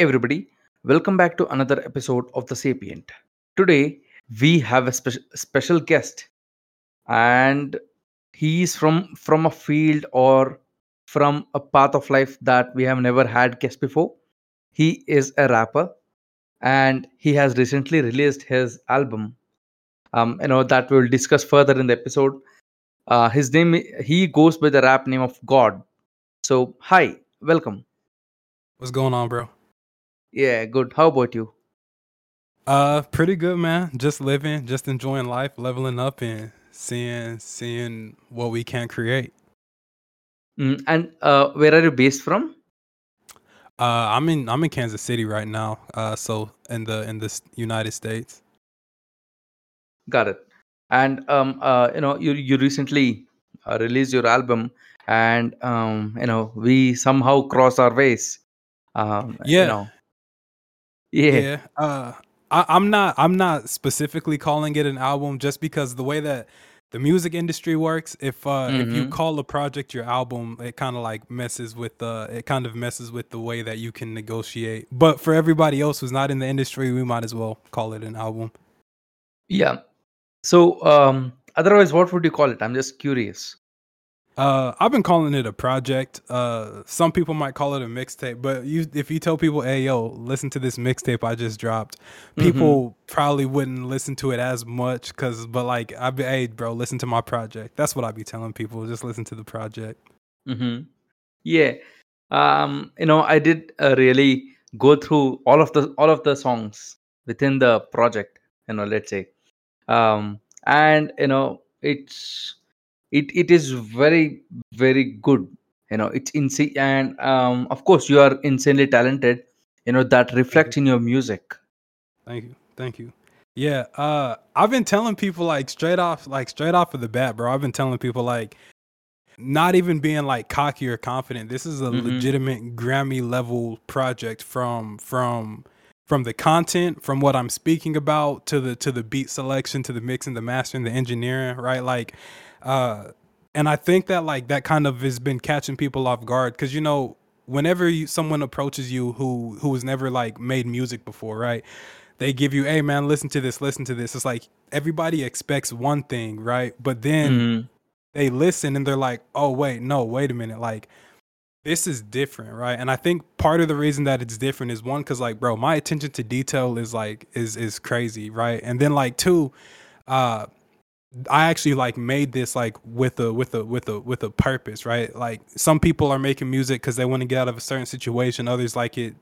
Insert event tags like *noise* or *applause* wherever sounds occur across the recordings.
everybody, welcome back to another episode of The Sapient. Today, we have a spe- special guest, and he's from from a field or from a path of life that we have never had guest before. He is a rapper, and he has recently released his album. Um, you know that we'll discuss further in the episode. Uh, his name he goes by the rap name of God. So, hi, welcome. What's going on, bro? Yeah, good. How about you? Uh, pretty good, man. Just living, just enjoying life, leveling up, and seeing seeing what we can create. Mm, and uh, where are you based from? Uh, I'm in I'm in Kansas City right now. Uh, so in the in the United States. Got it. And um, uh, you know, you you recently uh, released your album, and um, you know, we somehow cross our ways. Um, you Yeah, know, yeah. yeah. Uh, I, I'm not I'm not specifically calling it an album just because the way that the music industry works. If uh if you Mm-hmm. call a project your album, it kind of like messes with uh it kind of messes with the way that you can negotiate. But for everybody else who's not in the industry, we might as well call it an album. Yeah. So, um, otherwise, what would you call it? I'm just curious. Uh, I've been calling it a project. Uh, some people might call it a mixtape, but you, if you tell people, "Hey, yo, listen to this mixtape I just dropped," Mm-hmm. people probably wouldn't listen to it as much. Cause, but like, I be, hey, bro, listen to my project. That's what I be telling people. Just listen to the project. Mm-hmm. Yeah. Um, you know, I did uh, really go through all of the all of the songs within the project. You know, let's say. um, and you know it's it it is very very good you know it's insane and um, of course you are insanely talented you know that reflects in your music Thank you. Thank you. Yeah, uh I've been telling people like straight off like straight off of the bat, bro. I've been telling people like not even being like cocky or confident. This is a mm-hmm. legitimate Grammy level project from from from the content, from what I'm speaking about to the to the beat selection, to the mixing, the mastering, the engineering, right? Like uh and I think that like that kind of has been catching people off guard cuz you know whenever you, someone approaches you who who has never like made music before, right? they give you, hey man, listen to this, listen to this. It's like everybody expects one thing, right? But then mm-hmm. they listen and they're like, oh wait, no, wait a minute, like this is different, right? And I think part of the reason that it's different is one, because like, bro, my attention to detail is like is is crazy, right? And then like two, uh I actually like made this like with a with a with a with a purpose, right? Like some people are making music because they want to get out of a certain situation. Others like it.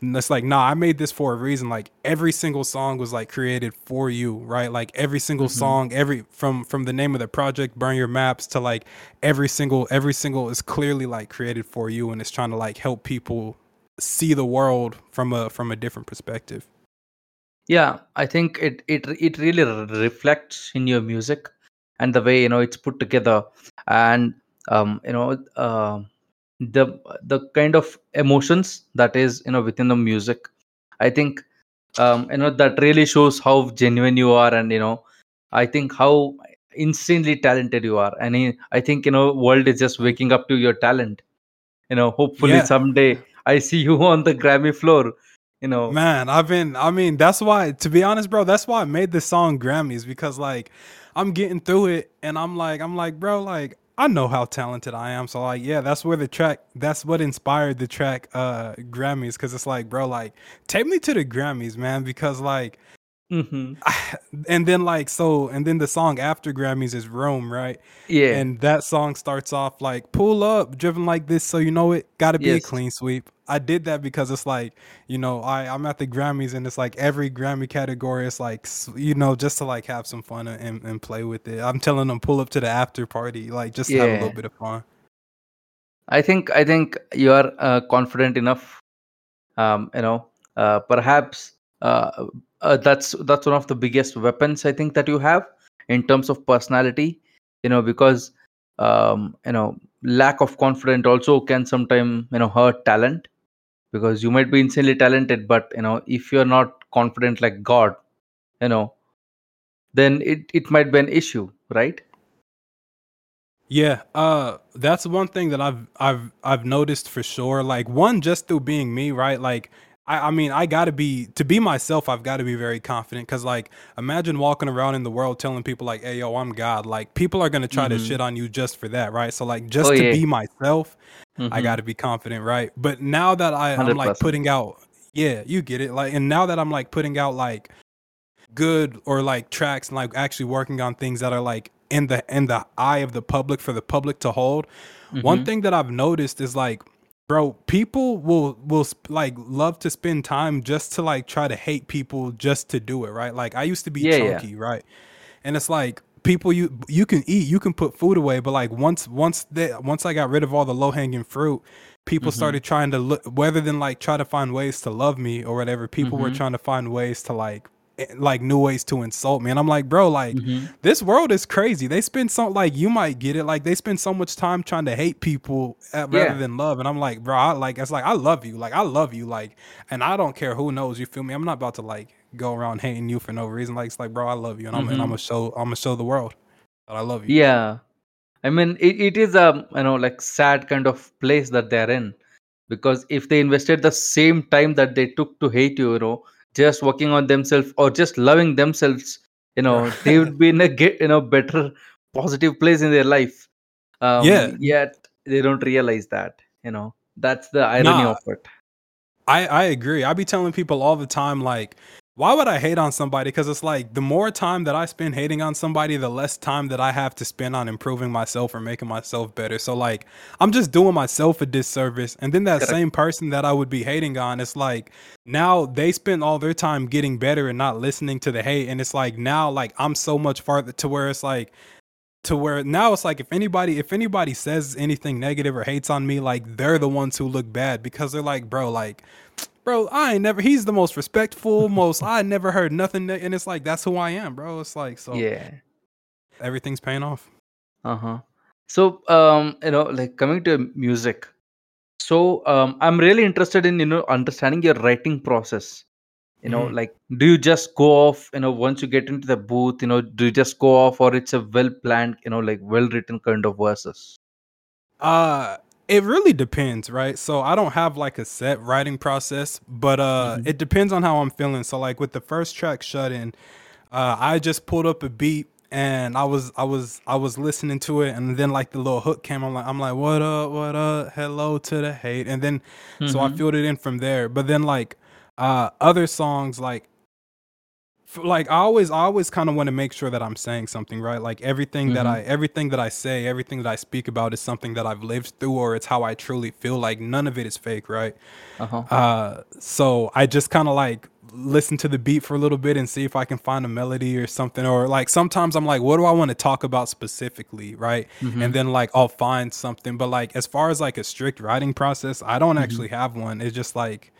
And it's like, nah, I made this for a reason. Like every single song was like created for you, right? Like every single Mm-hmm. song, every from from the name of the project, Burn Your Maps to like every single every single is clearly like created for you, and it's trying to like help people see the world from a from a different perspective. Yeah i think it it it really re- reflects in your music and the way you know it's put together. And um you know uh, the the kind of emotions that is you know within the music i think um you know that really shows how genuine you are and you know i think how insanely talented you are. And I I think you know world is just waking up to your talent. You know hopefully Yeah. someday i see you *laughs* on the grammy floor you know Man, I've been I mean, that's why to be honest, bro, that's why I made this song Grammys because like I'm getting through it and I'm like I'm like, bro, like I know how talented I am. So like, yeah, that's where the track that's what inspired the track uh Grammys cuz it's like, bro, like take me to the Grammys, man, because like mm-hmm. *sighs* and then like so and then the song after Grammys is Rome, right? yeah And that song starts off like pull up, driven like this, so you know it gotta be a clean sweep. I did that because it's like, you know, I, I'm at the Grammys and it's like every Grammy category is like, you know, just to like have some fun and, and play with it. I'm telling them pull up to the after party, like just to have a little bit of fun. i think i think you are uh, confident enough um you know uh, perhaps uh, uh, that's that's one of the biggest weapons i think that you have in terms of personality you know because um you know lack of confidence also can sometimes you know hurt talent because you might be insanely talented but you know if you're not confident like god you know then it, it might be an issue right Yeah, uh that's one thing that I've I've I've noticed for sure. Like one just through being me, right? Like I, I mean, I gotta be to be myself. I've got to be very confident because, like, imagine walking around in the world telling people like, "Hey, yo, I'm God." Like, people are gonna try to Mhm. shit on you just for that, right? So, like, just Oh to be myself, I Mhm. got to be confident, right? But now that I, I'm like putting out, yeah, you get it. Like, and now that I'm like putting out like good or like tracks and like actually working on things that are like in the in the eye of the public for the public to hold. One Mhm. thing that I've noticed is like, bro, people will will like love to spend time just to like try to hate people just to do it, right? Like I used to be Yeah, yeah. chunky, right? And it's like people you you can eat, you can put food away, but like once once that once I got rid of all the low hanging fruit, people Mhm. started trying to look rather than like try to find ways to love me or whatever. People were Mhm. trying to find ways to like like new ways to insult me, and I'm like, bro, like Mhm. this world is crazy. They spend so like you might get it. Like they spend so much time trying to hate people uh, rather than love. And I'm like, bro, I like it's like I love you. Like I love you. Like, and I don't care who knows. You feel me? I'm not about to like go around hating you for no reason. Like it's like, bro, I love you, and I'm and I'm Mhm. gonna show I'm gonna show the world that I love you. Yeah. I mean, it, it is a you know like sad kind of place that they're in, because if they invested the same time that they took to hate you, you know, just working on themselves or just loving themselves, you know, they would be in a get you know better positive place in their life. Um, Yeah. yet they don't realize that. You know, that's the irony Nah. of it. I I agree. I be telling people all the time, like, why would I hate on somebody? Because it's like the more time that I spend hating on somebody, the less time that I have to spend on improving myself or making myself better. So like, I'm just doing myself a disservice. And then that same person that I would be hating on, it's like now they spend all their time getting better and not listening to the hate. And it's like now, like I'm so much farther to where it's like to where now it's like if anybody if anybody says anything negative or hates on me like they're the ones who look bad because they're like bro like bro i ain't never he's the most respectful most i never heard nothing ne-" and it's like that's who i am bro it's like so Yeah. everything's paying off Uh-huh. So, um, you know, like coming to music. So, um, I'm really interested in, you know, understanding your writing process. You know, Mhm. like, do you just go off, you know, once you get into the booth, you know, do you just go off or it's a well planned, you know, like well written kind of verses? Uh it really depends, right? So I don't have like a set writing process, but uh Mhm. it depends on how I'm feeling. So like with the first track Shut In, uh I just pulled up a beat and I was I was I was listening to it and then like the little hook came I'm like I'm like what up what up hello to the hate and then so I Mhm. filled it in from there. But then like uh other songs like like I always I always kind of want to make sure that I'm saying something right like everything that Mhm. I everything that I say everything that I speak about is something that I've lived through or it's how I truly feel like none of it is fake right Uh-huh. uh so I just kind of like listen to the beat for a little bit and see if I can find a melody or something or like sometimes I'm like what do I want to talk about specifically right Mhm. and then like I'll find something but like as far as like a strict writing process I don't Mhm. actually have one it's just like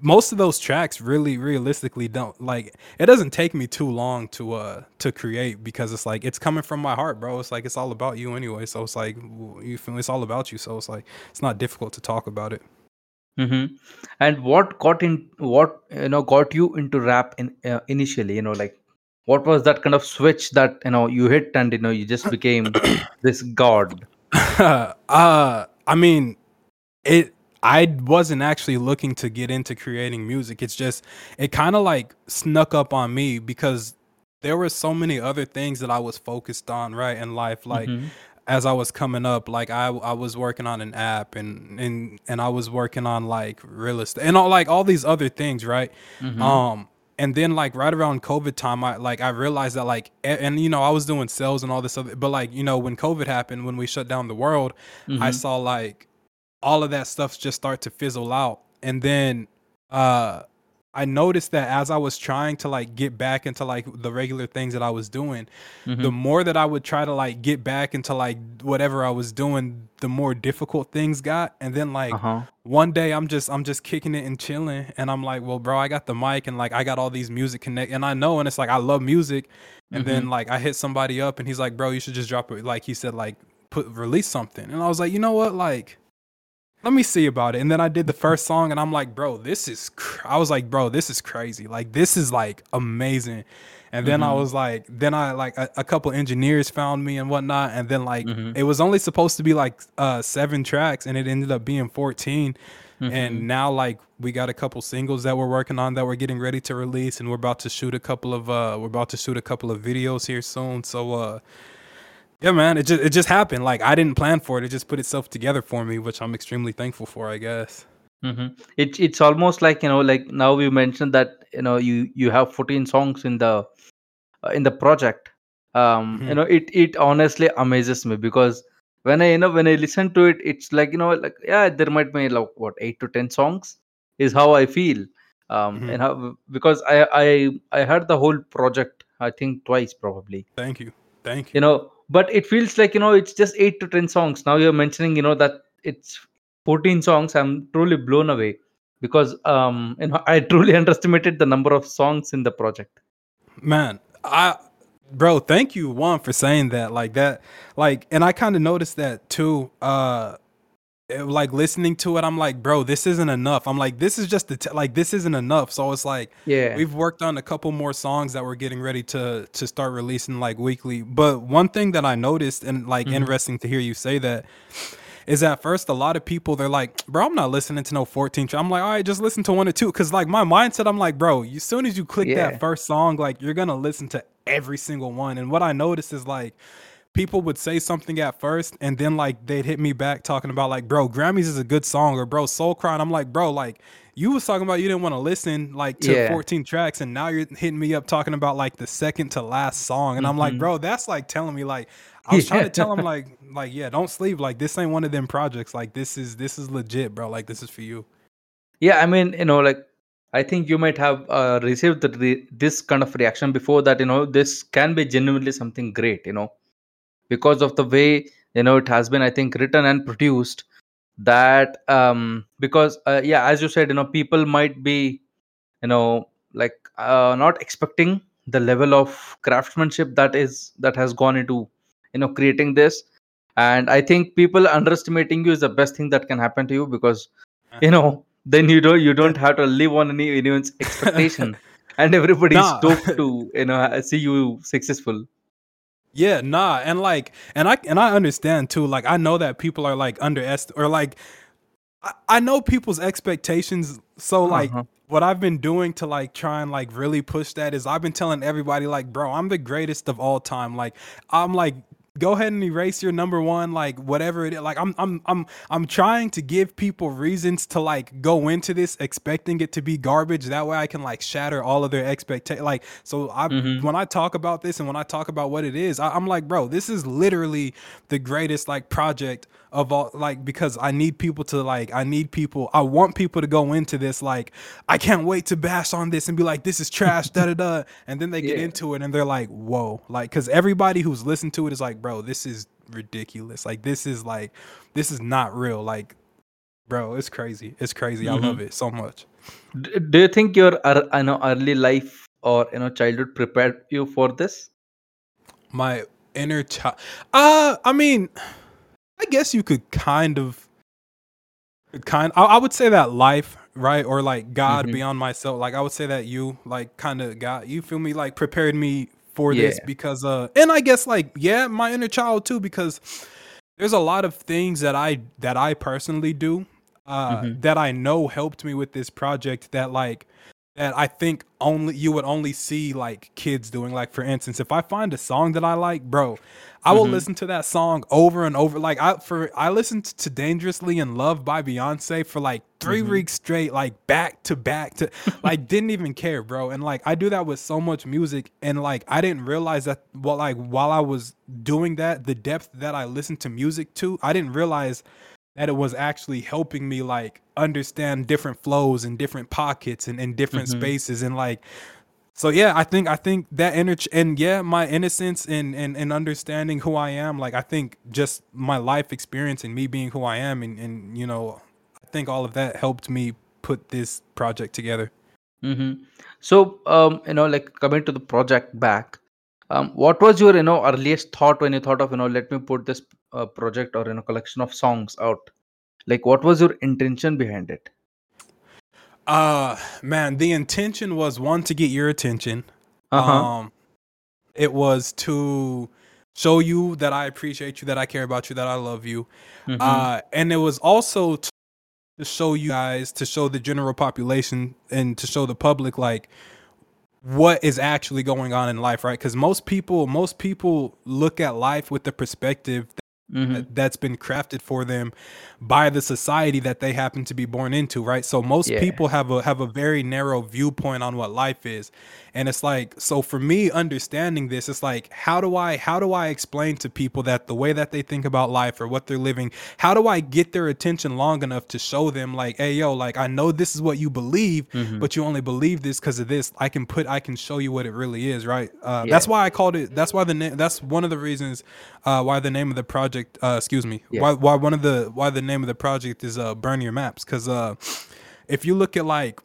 most of those tracks really realistically don't like it doesn't take me too long to uh to create because it's like it's coming from my heart bro it's like it's all about you anyway so it's like you feel it's all about you so it's like it's not difficult to talk about it Mm-hmm. And what got in what you know got you into rap in uh, initially? You know, like what was that kind of switch that you know you hit and you know you just became *coughs* this god? *coughs* uh i mean it i wasn't actually looking to get into creating music it's just it kind of like snuck up on me because there were so many other things that i was focused on right in life like Mhm. as I was coming up, like I I was working on an app and and and I was working on like real estate and all like all these other things, right? Mhm. Um and then like right around COVID time, I like I realized that like a- and, you know I was doing sales and all this other, but like you know when COVID happened, when we shut down the world, I Mhm. saw like all of that stuff just start to fizzle out, and then uh I noticed that as I was trying to like get back into like the regular things that I was doing, the Mhm. more that I would try to like get back into like whatever I was doing, the more difficult things got. And then like Uh-huh. one day I'm just I'm just kicking it and chilling and I'm like, well, bro, I got the mic and like I got all these music connect and I know and it's like I love music. And then Mhm. like I hit somebody up and he's like, bro, you should just drop it. Like he said, like put release something. And I was like, you know what? Like let me see about it. And then I did the first song and I'm like, bro, this is, cr-. I was like, bro, this is crazy. Like, this is like amazing. And then I Mhm. was like, then I like a, a couple engineers found me and whatnot. And then like, Mhm. it was only supposed to be like uh, seven tracks and it ended up being 14. Mhm. and now like we got a couple singles that we're working on that we're getting ready to release and we're about to shoot a couple of uh we're about to shoot a couple of videos here soon so uh yeah man it just it just happened. Like i didn't plan for it. It just put itself together for me which i'm extremely thankful for i guess. Hmm It, it's almost like you know like now you mentioned that you know you you have 14 songs in the uh, in the project. Um you Mhm. know it it honestly amazes me because when i you know when i listen to it it's like you know like yeah there might be like what 8 to 10 songs is how i feel. Um Mhm. and how because i i i heard the whole project i think twice probably. Thank you. Thank you. You know but it feels like you know it's just 8 to 10 songs. Now you're mentioning you know that it's 14 songs. I'm truly blown away because um you know i *laughs* truly underestimated the number of songs in the project. Man, I bro, thank you one for saying that. Like that like and I kind of noticed that too uh it- like listening to it I'm like bro this isn't enough I'm like this is just the t- like this isn't enough so it's like yeah we've worked on a couple more songs that we're getting ready to to start releasing like weekly but one thing that I noticed and like Mhm. interesting to hear you say that is at first a lot of people they're like, bro, I'm not listening to no 14 track. I'm like, all right, just listen to one or two. Cause like my mindset, I'm like, bro, as soon as you click Yeah. that first song, like you're gonna listen to every single one. And what I noticed is like people would say something at first and then like they'd hit me back talking about like, bro, Grammys is a good song or bro, Soul Cry. And I'm like, bro, like you was talking about you didn't want to listen like to Yeah. 14 tracks and now you're hitting me up talking about like the second to last song. And I'm like, Mhm. bro, that's like telling me like I was trying to tell him *laughs* like like yeah, don't sleep. Like this ain't one of them projects. Like this is this is legit, bro. Like this is for you. yeah i mean you know like i think you might have uh, received the this kind of reaction before that you know this can be genuinely something great you know because of the way you know it has been i think written and produced that um because uh, yeah as you said you know people might be you know like uh, not expecting the level of craftsmanship that is that has gone into you know creating this. And i think people underestimating you is the best thing that can happen to you because you know then you don't you don't have to live on any anyone's *laughs* expectation. And everybody's Nah. stoked to you know see you successful Yeah, nah, and like, and I and I understand too. Like, I know that people are like underest or like, I, I know people's expectations. So like, Uh-huh. what I've been doing to like try and like really push that is I've been telling everybody like, bro, I'm the greatest of all time. Like, I'm like. Go ahead and erase your number one, like whatever it is. Like I'm, I'm, I'm, I'm trying to give people reasons to like go into this expecting it to be garbage. That way, I can like shatter all of their expectations. Like, so I, Mhm. when I talk about this and when I talk about what it is, I, I'm like, bro, this is literally the greatest like project of all. Like, because I need people to like, I need people, I want people to go into this like, I can't wait to bash on this and be like, this is trash, da da da, and then they get *laughs* Yeah. into it and they're like, whoa, like, because everybody who's listened to it is like, bro, this is ridiculous. Like, this is like, this is not real. Like, bro, it's crazy. It's crazy. I love it so much. Do you think your you know early life or you know childhood prepared you for this my inner child uh i mean i guess you could kind of kind I, I would say that life right or like god Mhm. beyond myself like i would say that you like kind of got you feel me like prepared me for this Yeah. because uh and i guess like yeah my inner child too because there's a lot of things that i that i personally do uh Mhm. that i know helped me with this project that like that I think only you would only see like kids doing. Like for instance, if I find a song that I like, bro, I will Mhm. listen to that song over and over. Like I for I listened to "Dangerously in Love" by Beyonce for like 3 Mhm. weeks straight, like back to back to like *laughs* didn't even care, bro. And like I do that with so much music, and like I didn't realize that while like while I was doing that, the depth that I listened to music to, I didn't realize that it was actually helping me like understand different flows and different pockets and, and different Mhm. spaces and like so yeah i think i think that energy and yeah my innocence and, and and understanding who i am like i think just my life experience and me being who i am and and you know i think all of that helped me put this project together hmm So, um, you know, like coming to the project back, um, what was your, you know, earliest thought when you thought of, you know, let me put this uh, project or, in a collection of songs out? Like, what was your intention behind it? uh man the intention was one to get your attention Uh-huh. Um, it was to show you that I appreciate you, that I care about you, that I love you. Mhm. Uh, and it was also to to show you guys, to show the general population, and to show the public like what is actually going on in life, right? Because most people, most people look at life with the perspective hmm that's been crafted for them by the society that they happen to be born into right so most Yeah. people have a have a very narrow viewpoint on what life is and it's like so for me understanding this it's like how do i how do i explain to people that the way that they think about life or what they're living how do i get their attention long enough to show them like hey yo like i know this is what you believe Mhm. but you only believe this because of this i can put i can show you what it really is right uh, Yeah. that's why i called it that's why the name that's one of the reasons uh, why the name of the project uh, excuse me Yeah. why why one of the why the name of the project is uh, burn your maps because uh, if you look at like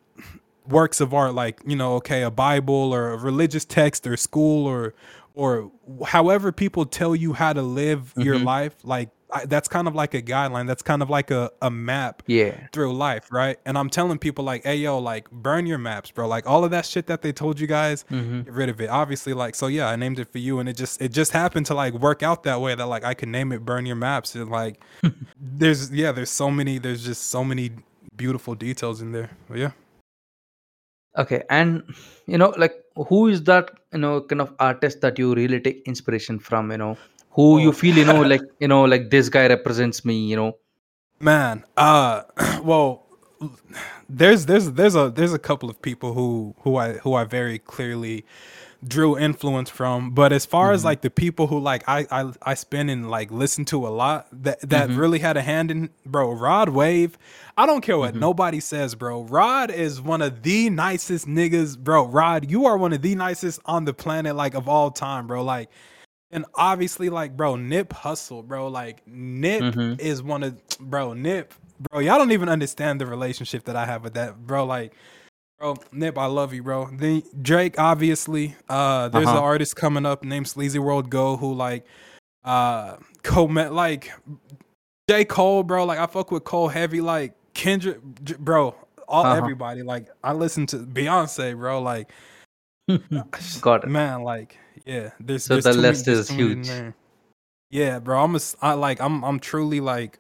works of art like you know okay a bible or a religious text or school or or however people tell you how to live your Mhm. life like I, that's kind of like a guideline. That's kind of like a, a map Yeah. through life right? And i'm telling people like hey yo like burn your maps bro. Like all of that shit that they told you guys hmm get rid of it. Obviously like so yeah i named it for you and it just it just happened to like work out that way that like i could name it burn your maps and like *laughs* there's yeah there's so many there's just so many beautiful details in there. But yeah. Okay, and you know, like, who is that you know kind of artist that you really take inspiration from? You know, who you Oh. feel you know like you know like this guy represents me. You know. Man, uh, *clears throat* well, there's there's there's a there's a couple of people who who I who I very clearly drew influence from, but as far as Mhm. like the people who like I I I spend and like listen to a lot that that Mhm. really had a hand in bro Rod Wave. I don't care what Mhm. nobody says, bro. Rod is one of the nicest niggas, bro. Rod, you are one of the nicest on the planet, like of all time, bro. Like and obviously, like, bro, Nip Hussle, bro. Like, Nip Mhm. is one of, bro, Nip, bro. Y'all don't even understand the relationship that I have with that, bro. Like, bro, Nip, I love you, bro. Then Drake, obviously. Uh, there's Uh-huh. an artist coming up named Sleazy World Go who, like, uh, co met, like J. Cole, bro. Like, I fuck with Cole heavy. Like, Kendrick, bro. All Uh-huh. everybody, like, I listen to Beyonce, bro. Like, *laughs* Got it. man like yeah there's So there's the many- list is many in huge. yeah bro i'm a I, like i'm i'm truly like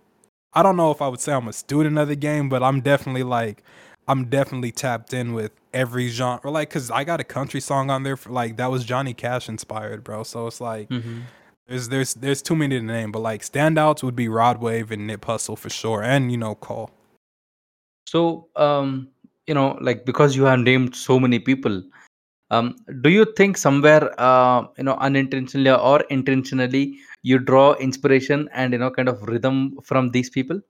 i don't know if i would say i'm a student of the game but i'm definitely like i'm definitely tapped in with every genre like because i got a country song on there for like that was johnny cash inspired bro so it's like Mhm. there's there's there's too many to name but like standouts would be rod wave and nip hussle for sure and you know cole So um, you know, like because you have named so many people, um, do you think somewhere uh, you know unintentionally or intentionally you draw inspiration and you know kind of rhythm from these people?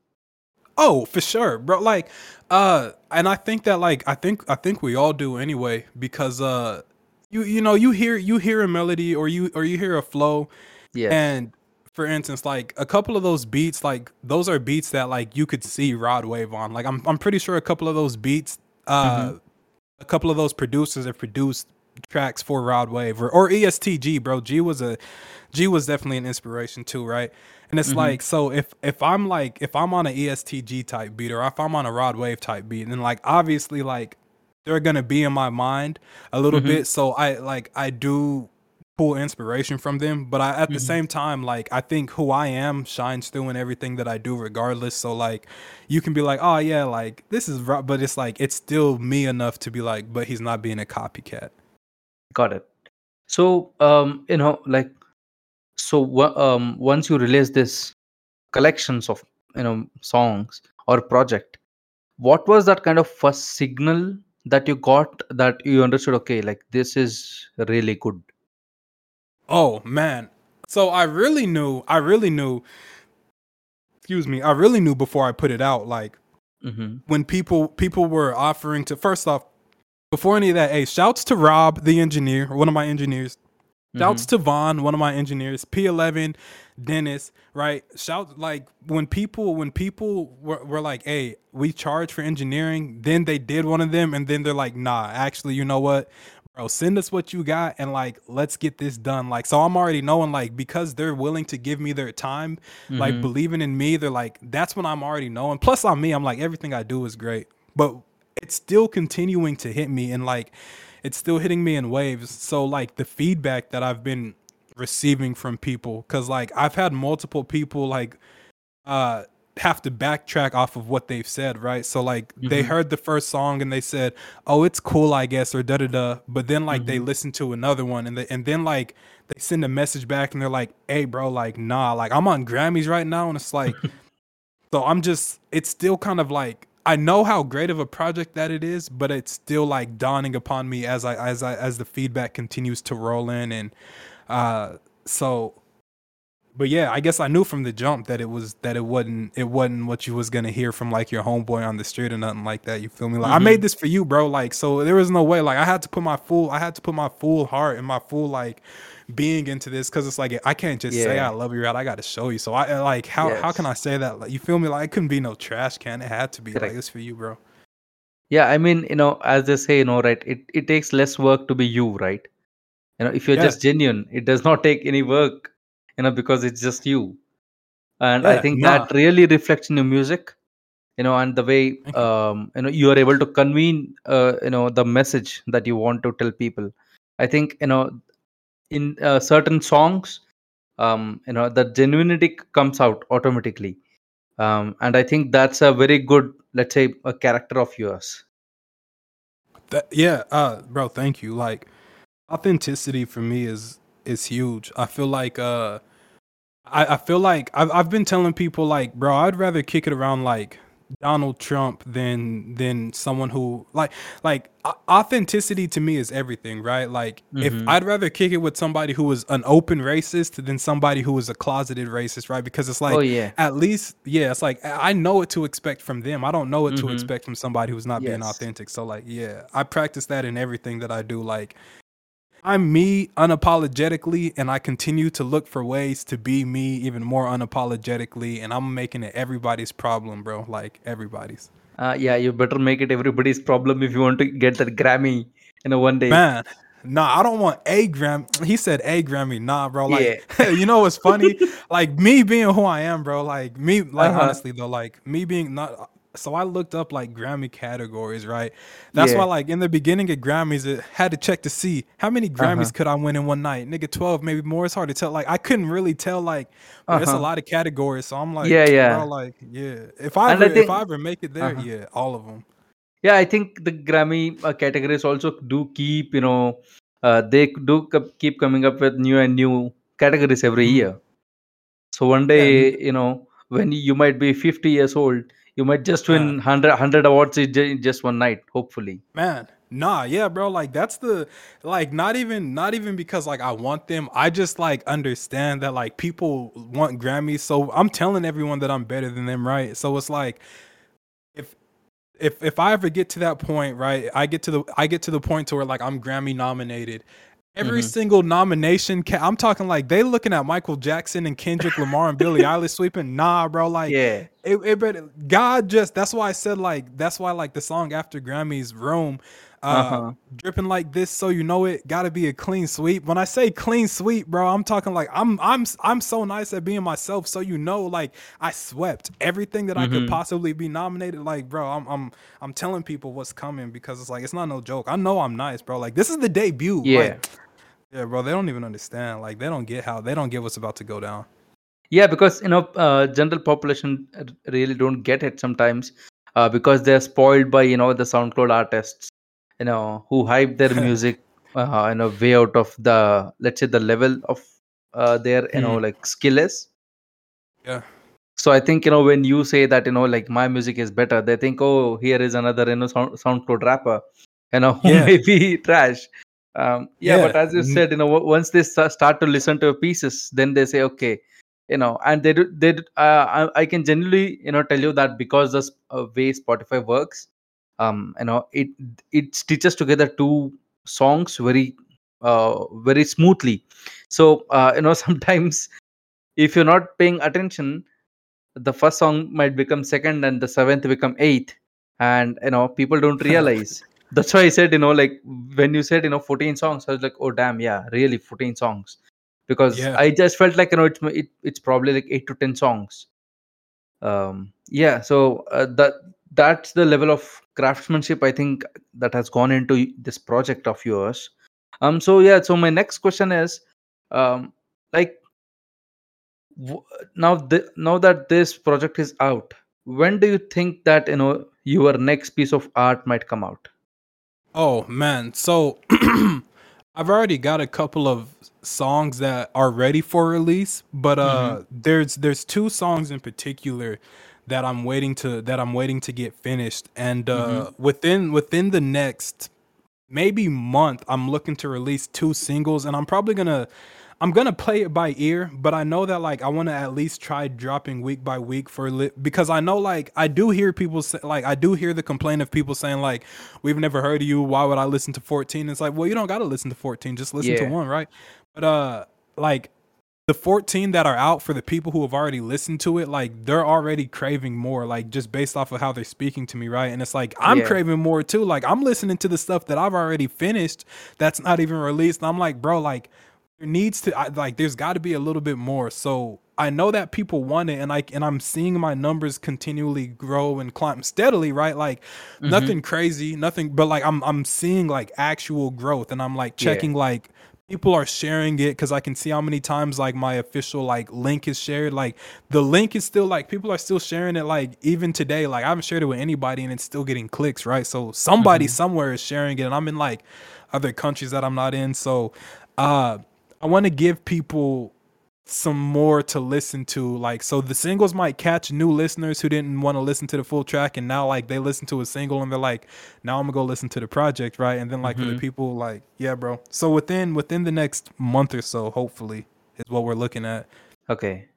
Oh, for sure, bro. Like, uh, and I think that like I think I think we all do anyway because uh, you you know you hear you hear a melody or you or you hear a flow, yeah and for instance, like a couple of those beats, like those are beats that like you could see Rod Wave on. Like I'm I'm pretty sure a couple of those beats, uh, Mhm. A couple of those producers have produced tracks for Rod Wave or, or EST Gee, bro. G was a G was definitely an inspiration too, right? And it's Mhm. like so if if I'm like if I'm on an EST Gee type beat or if I'm on a Rod Wave type beat, then like obviously like they're gonna be in my mind a little Mhm. bit. So I like I do pull inspiration from them, but I at the Mhm. same time like I think who I am shines through in everything that I do regardless. So like you can be like, oh yeah, like this is Rod, but it's like it's still me enough to be like, but he's not being a copycat. Got it. So um, you know, like so um, once you release this collections of you know songs or project, what was that kind of first signal that you got that you understood? Okay, like this is really good. Oh man. So I really knew, I really knew, excuse me, I really knew before I put it out, like Mm-hmm. when people people were offering to first off, before any of that, hey, shouts to Rob, the engineer, one of my engineers. Shouts to Vaughn, one of my engineers, P11, Dennis, right? Shout like when people when people were, were like, hey, we charge for engineering, then they did one of them, and then they're like, nah, actually, you know what? Bro, send us what you got and like let's get this done. Like, so I'm already knowing, like, because they're willing to give me their time, like Mhm. believing in me, they're like, that's when I'm already knowing. Plus on me, I'm like, everything I do is great. But it's still continuing to hit me and like it's still hitting me in waves. So like the feedback that I've been receiving from people cuz like I've had multiple people like uh have to backtrack off of what they've said, right? So like they Mhm. heard the first song and they said, "Oh, it's cool, I guess," or da da da. But then like they Mhm. listen to another one and they, and then like they send a message back and they're like, "Hey, bro, like nah, like I'm on Grammys right now," and it's like, *laughs* so I'm just, it's still kind of like I know how great of a project that it is, but it's still like dawning upon me as I as I as the feedback continues to roll in and uh so but yeah, I guess I knew from the jump that it was that it wasn't it wasn't what you was gonna hear from like your homeboy on the street or nothing like that. You feel me? Like I Mhm. made this for you, bro. Like so there was no way. Like I had to put my full I had to put my full heart and my full like being into this because it's like I can't just say I love you out. I got to show you. So I like how how can I say that? Like you feel me? Like it couldn't be no trash can. It had to be like Correct. it's for you, bro. Yeah, I mean, you know, as they say, you know, right? It it takes less work to be you, right? You know, if you're Yeah, just genuine, it does not take any work, you know, because it's just you. And I think nah. that really reflects in your music, you know, and the way um, you know you are able to convey, uh, you know, the message that you want to tell people. I think you know in uh, certain songs, um, you know, the genuinity comes out automatically, um, and I think that's a very good, let's say, a character of yours. That, yeah, uh, bro. Thank you. Like authenticity for me is is huge. I feel like uh I, I feel like I've I've been telling people like, bro, I'd rather kick it around like Donald Trump than than someone who like like authenticity to me is everything, right? Like if hmm I'd rather kick it with somebody who is an open racist than somebody who is a closeted racist, right? Because it's like Oh yeah. at least yeah, it's like I know what to expect from them. I don't know what to hmm expect from somebody who's not being authentic. So like yeah, I practice that in everything that I do. Like I'm me unapologetically, and I continue to look for ways to be me even more unapologetically, and I'm making it everybody's problem, bro. Like everybody's. Uh, yeah, you better make it everybody's problem if you want to get that Grammy, in know, one day. Man, nah, I don't want a Grammy. He said a Grammy. Nah, bro. Yeah. Like, *laughs* you know what's funny? *laughs* Like me being who I am, bro. Like me, like Uh-huh. honestly though, like me being not. So I looked up like Grammy categories, right? That's why, like in the beginning of Grammys, it had to check to see how many Uh-huh. Grammys could I win in one night. Nigga, twelve, maybe more. It's hard to tell. Like I couldn't really tell. Like, bro, it's a Uh-huh. lot of categories. So I'm like, Yeah, bro, yeah. like, yeah. If I And I ever, if I ever make it there, uh-huh. yeah, all of them. yeah, I think the Grammy uh, categories also do keep, you know, uh, they do keep coming up with new and new categories every Mhm. year. So one Yeah, day, you know, when you might be 50 years old, you might just win 100, 100 awards in just one night, hopefully. Man, nah, yeah, bro. Like that's the like not even not even because like I want them. I just like understand that like people want Grammys. So I'm telling everyone that I'm better than them, right? So it's like if if if I ever get to that point, right, I get to the I get to the point to where like I'm Grammy nominated. Every hmm single nomination, I'm talking like they looking at Michael Jackson and Kendrick Lamar and Billie *laughs* Eilish sweeping. Nah, bro, like Yeah. it, it better, God just that's why I said like that's why like the song after Grammys Rome uh Uh-huh. dripping like this so you know it got to be a clean sweep. When I say clean sweep, bro, I'm talking like I'm I'm I'm so nice at being myself so you know like I swept everything that I could hmm possibly be nominated like bro, I'm I'm I'm telling people what's coming because it's like it's not no joke. I know I'm nice, bro. Like this is the debut. Yeah. Like yeah, bro, they don't even understand. Like they don't get how they don't get what's about to go down. Yeah, because you know, uh, general population really don't get it sometimes, uh, because they're spoiled by you know the SoundCloud artists, you know, who hype their *laughs* music, uh, you know, way out of the let's say the level of uh, their you know Hmm. like skill is. Yeah. So I think you know when you say that you know like my music is better, they think oh here is another you know sound, SoundCloud rapper, you know *laughs* who Yeah. may be trash. Um, yeah, but as you said, you know once they start to listen to your pieces, then they say okay, you know, and they do they do, uh, I, I can generally you know tell you that because the uh, way Spotify works, um, you know it it stitches together two songs very uh very smoothly. So uh, you know *laughs* sometimes if you're not paying attention the first song might become second and the seventh become eighth and you know people don't *laughs* realize that's why i said you know like when you said you know 14 songs i was like oh damn yeah really 14 songs. Because yeah. i just felt like you know it's it, it's probably like 8 to 10 songs. Um yeah so uh, that that's the level of craftsmanship i think that has gone into this project of yours. Um so yeah so my next question is um like w- now the, now that this project is out when do you think that you know your next piece of art might come out Oh man, so *clears throat* I've already got a couple of songs that are ready for release, but mm-hmm. uh there's there's two songs in particular that I'm waiting to that I'm waiting to get finished and Mm-hmm. uh within within the next maybe month I'm looking to release two singles and I'm probably going to I'm gonna play it by ear, but I know that like I want to at least try dropping week by week for li- because I know like I do hear people say like I do hear the complaint of people saying like we've never heard of you. Why would I listen to 14? It's like well you don't gotta listen to 14, just listen to one, right? But uh like the 14 that are out for the people who have already listened to it, like they're already craving more, like just based off of how they're speaking to me, right? And it's like I'm yeah craving more too. Like I'm listening to the stuff that I've already finished that's not even released. And I'm like, bro, like there needs to I, like there's got to be a little bit more. So i know that people want it and like and i'm seeing my numbers continually grow and climb steadily right? Like mm-hmm. nothing crazy nothing but like i'm i'm seeing like actual growth and i'm like yeah. checking like people are sharing it because i can see how many times like my official like link is shared. Like the link is still like people are still sharing it like even today. Like i haven't shared it with anybody and it's still getting clicks right? So somebody mm-hmm. somewhere is sharing it and i'm in like other countries that i'm not in. So uh I want to give people some more to listen to like so the singles might catch new listeners who didn't want to listen to the full track and now like they listen to a single and they're like now I'm going to go listen to the project right? And then like for the mm-hmm. people like yeah bro. So within within the next month or so hopefully is what we're looking at. Okay.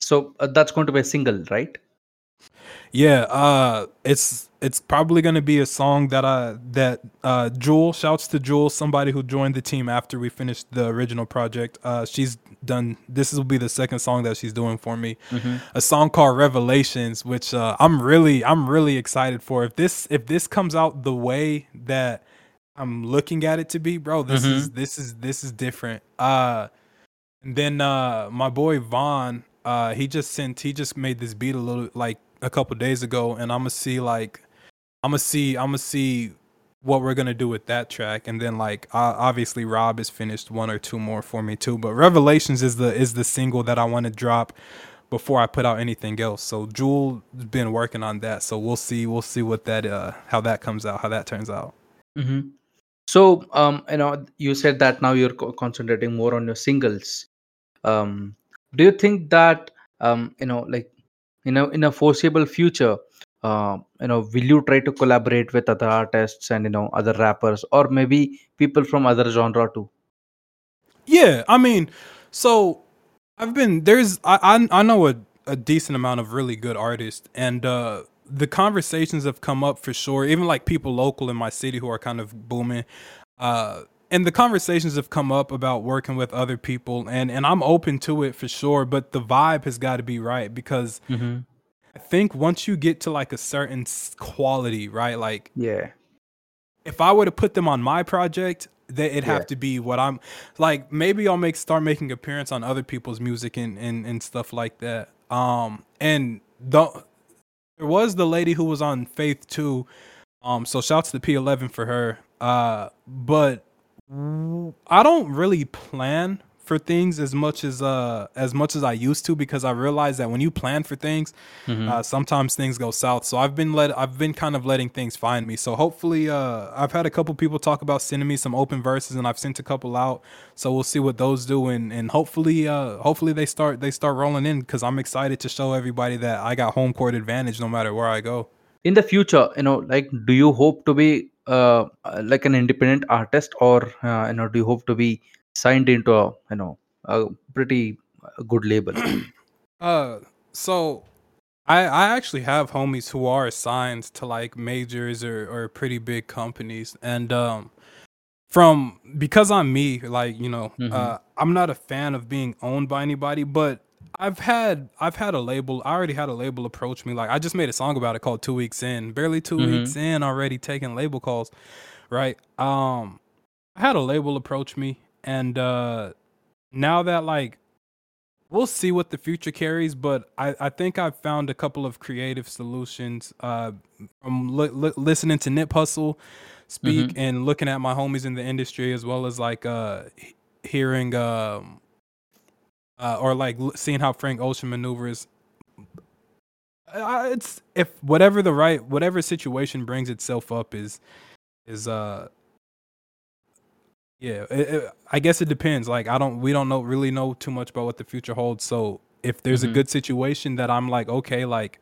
So uh, that's going to be a single right Yeah, uh it's it's probably gonna be a song that I that uh Jewel shouts to Jewel, somebody who joined the team after we finished the original project. Uh she's done this will be the second song that she's doing for me. mm-hmm. A song called Revelations, which uh I'm really I'm really excited for. If this if this comes out the way that I'm looking at it to be, bro, this Mm-hmm. is this is this is different. Uh and then uh my boy Vaughn, uh he just sent he just made this beat a little like a couple days ago and I'm gonna see like I'm gonna see I'm gonna see what we're gonna do with that track. And then like uh, obviously Rob has finished one or two more for me too but Revelations is the is the single that I want to drop before I put out anything else. So Jewel's been working on that so we'll see we'll see what that uh how that comes out how that turns out. Mm-hmm. so um you know you said that now you're co- concentrating more on your singles. Um do you think that um you know like you know in a foreseeable future uh, you know will you try to collaborate with other artists and you know other rappers or maybe people from other genre too? Yeah I mean so I've been there's I I, I know a, a decent amount of really good artists and uh the conversations have come up for sure even like people local in my city who are kind of booming. Uh and the conversations have come up about working with other people and and I'm open to it for sure but the vibe has got to be right because mm-hmm. I think once you get to like a certain quality right like yeah if I were to put them on my project, that it'd yeah have to be what I'm like. Maybe I'll make start making appearance on other people's music and and, and stuff like that. Um, and the there was the lady who was on Faith too. Um, so shouts to P11 for her. Uh, but I don't really plan for things as much as uh as much as I used to because I realized that when you plan for things, mm-hmm. uh, sometimes things go south. So I've been let I've been kind of letting things find me. So hopefully, uh, I've had a couple people talk about sending me some open verses, and I've sent a couple out. So we'll see what those do, and and hopefully, uh, hopefully they start they start rolling in because I'm excited to show everybody that I got home court advantage no matter where I go. in the future you know like do you hope to be uh like an independent artist or uh, you know do you hope to be signed into a you know a pretty uh, good label *clears throat* Uh, so I I actually have homies who are assigned to like majors or or pretty big companies, and um, from because I'm me, like you know, mm-hmm. uh, I'm not a fan of being owned by anybody, but I've had I've had a label. I already had a label approach me. Like I just made a song about it called Two Weeks In. Barely 2 Mm-hmm. weeks in, already taking label calls, right? Um, I had a label approach me, and uh, now that like we'll see what the future carries, but I, I think I've found a couple of creative solutions uh, from li- li- listening to Nip Hussle speak Mm-hmm. and looking at my homies in the industry, as well as like uh, hearing um, uh, or like seeing how Frank Ocean maneuvers. Uh, it's if whatever the right whatever situation brings itself up is is uh yeah it, it, I guess it depends. Like I don't we don't know really know too much about what the future holds. So if there's Mhm. a good situation that I'm like okay like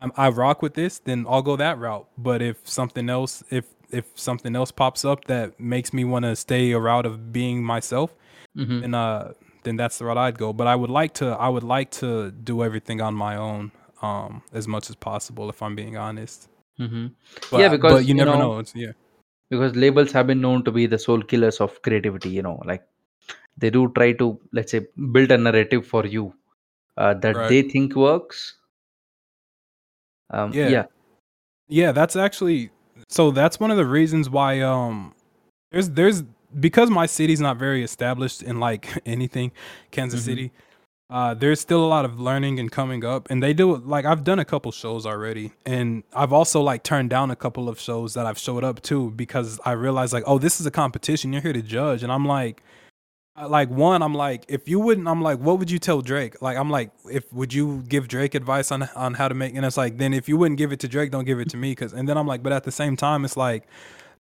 I'm, I rock with this, then I'll go that route. But if something else if if something else pops up that makes me want to stay a route of being myself, Mhm. then uh then that's the route I'd go. But I would like to I would like to do everything on my own um as much as possible if I'm being honest. Mm-hmm. But, Yeah, because, you you never know- know. It's, yeah. because labels have been known to be the soul killers of creativity you know like they do try to let's say build a narrative for you uh, that Right. they think works um, Yeah. yeah Yeah, that's actually so that's one of the reasons why um there's there's because my city's not very established in like *laughs* anything, Kansas Mhm. City. Uh there's still a lot of learning and coming up and they do like I've done a couple shows already and I've also like turned down a couple of shows that I've showed up to because I realized like oh this is a competition you're here to judge and I'm like uh, like one i'm like if you wouldn't i'm like what would you tell drake like i'm like if would you give drake advice on on how to make and it's like then if you wouldn't give it to drake don't give it to me because and then i'm like but at the same time it's like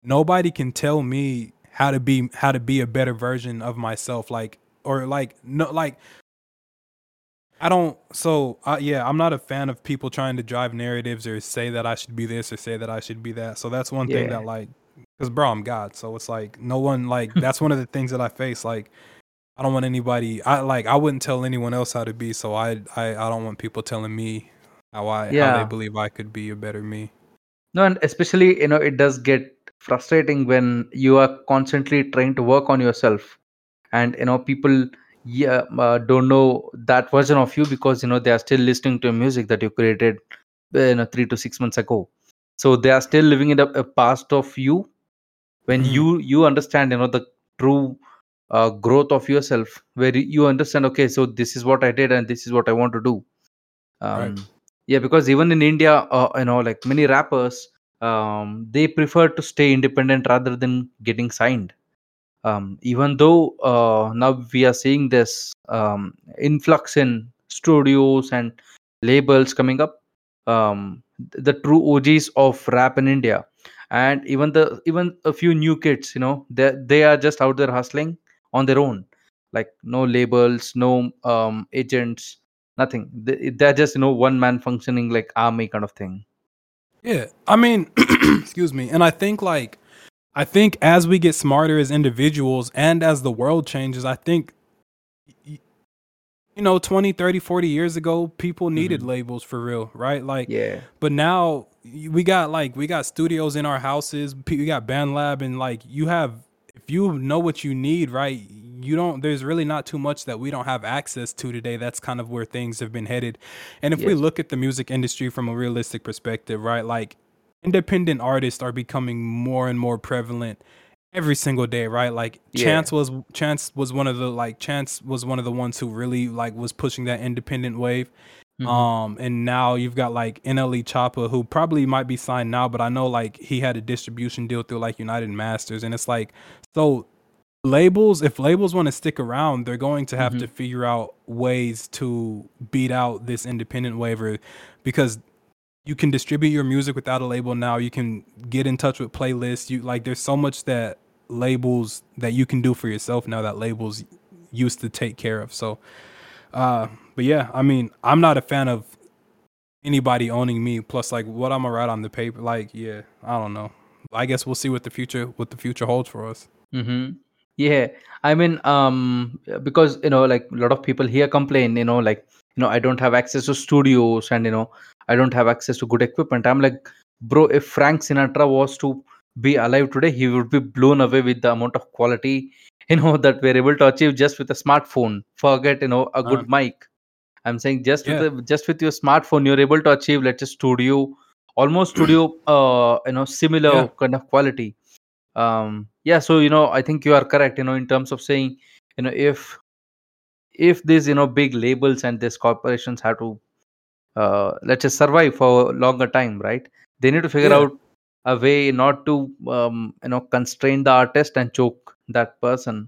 nobody can tell me how to be how to be a better version of myself like or like no like i don't so uh, yeah i'm not a fan of people trying to drive narratives or say that i should be this or say that i should be that so that's one thing Yeah. that like because bro i'm god so it's like no one like *laughs* that's one of the things that i face like i don't want anybody i like i wouldn't tell anyone else how to be so i i, I don't want people telling me how i how Yeah. they believe i could be a better me no and especially you know it does get frustrating when you are constantly trying to work on yourself and you know people yeah uh, don't know that version of you because you know they are still listening to music that you created uh, you know 3 to 6 months ago so they are still living in a, a past of you when Mhm. you you understand you know the true uh, growth of yourself where you understand okay so this is what i did and this is what i want to do um Right. yeah because even in india uh, you know like many rappers um they prefer to stay independent rather than getting signed. Um even though uh, now we are seeing this um influx in studios and labels coming up um the true og's of rap in india. And even the even a few new kids you know they they are just out there hustling on their own. Like no labels no um agents nothing. They, they're just you know one man functioning like army kind of thing Yeah, I mean, *clears throat* excuse me, and I think like I think as we get smarter as individuals and as the world changes, I think you know 20 30 40 years ago people needed Mhm. labels for real right like yeah but now we got like we got studios in our houses we got BandLab and like you have if you know what you need right you don't there's really not too much that we don't have access to today. That's kind of where things have been headed. And if we look at the music industry from a realistic perspective right like independent artists are becoming more and more prevalent every single day right? Like Yeah. chance was chance was one of the like chance was one of the ones who really like was pushing that independent wave. Mhm. um, and now you've got like NLE Choppa, who probably might be signed now, but I know like he had a distribution deal through like United Masters, and it's like so labels. If labels want to stick around, they're going to have to figure out ways to beat out this independent waiver, because you can distribute your music without a label now. You can get in touch with playlists. You like there's so much that labels that you can do for yourself now that labels used to take care of. So uh, but yeah, I mean, I'm not a fan of anybody owning me. Plus, like what I'm gonna write on the paper, like yeah, I don't know. I guess we'll see what the future what the future holds for us. Mm-hmm. Yeah, I mean, um, because you know, like a lot of people here complain, you know, like you know, I don't have access to studios, and you know, I don't have access to good equipment. I'm like, bro, if Frank Sinatra was to be alive today, he would be blown away with the amount of quality, *laughs* you know, that we're able to achieve just with a smartphone. Forget, you know, a good mic. I'm saying just Yeah. with the, just with your smartphone, you're able to achieve, let's say, studio, almost studio, uh, you know, similar Yeah. kind of quality um yeah so you know i think you are correct you know in terms of saying you know if if these you know big labels and these corporations have to uh let's just survive for a longer time right they need to figure Yeah. out a way not to um you know constrain the artist and choke that person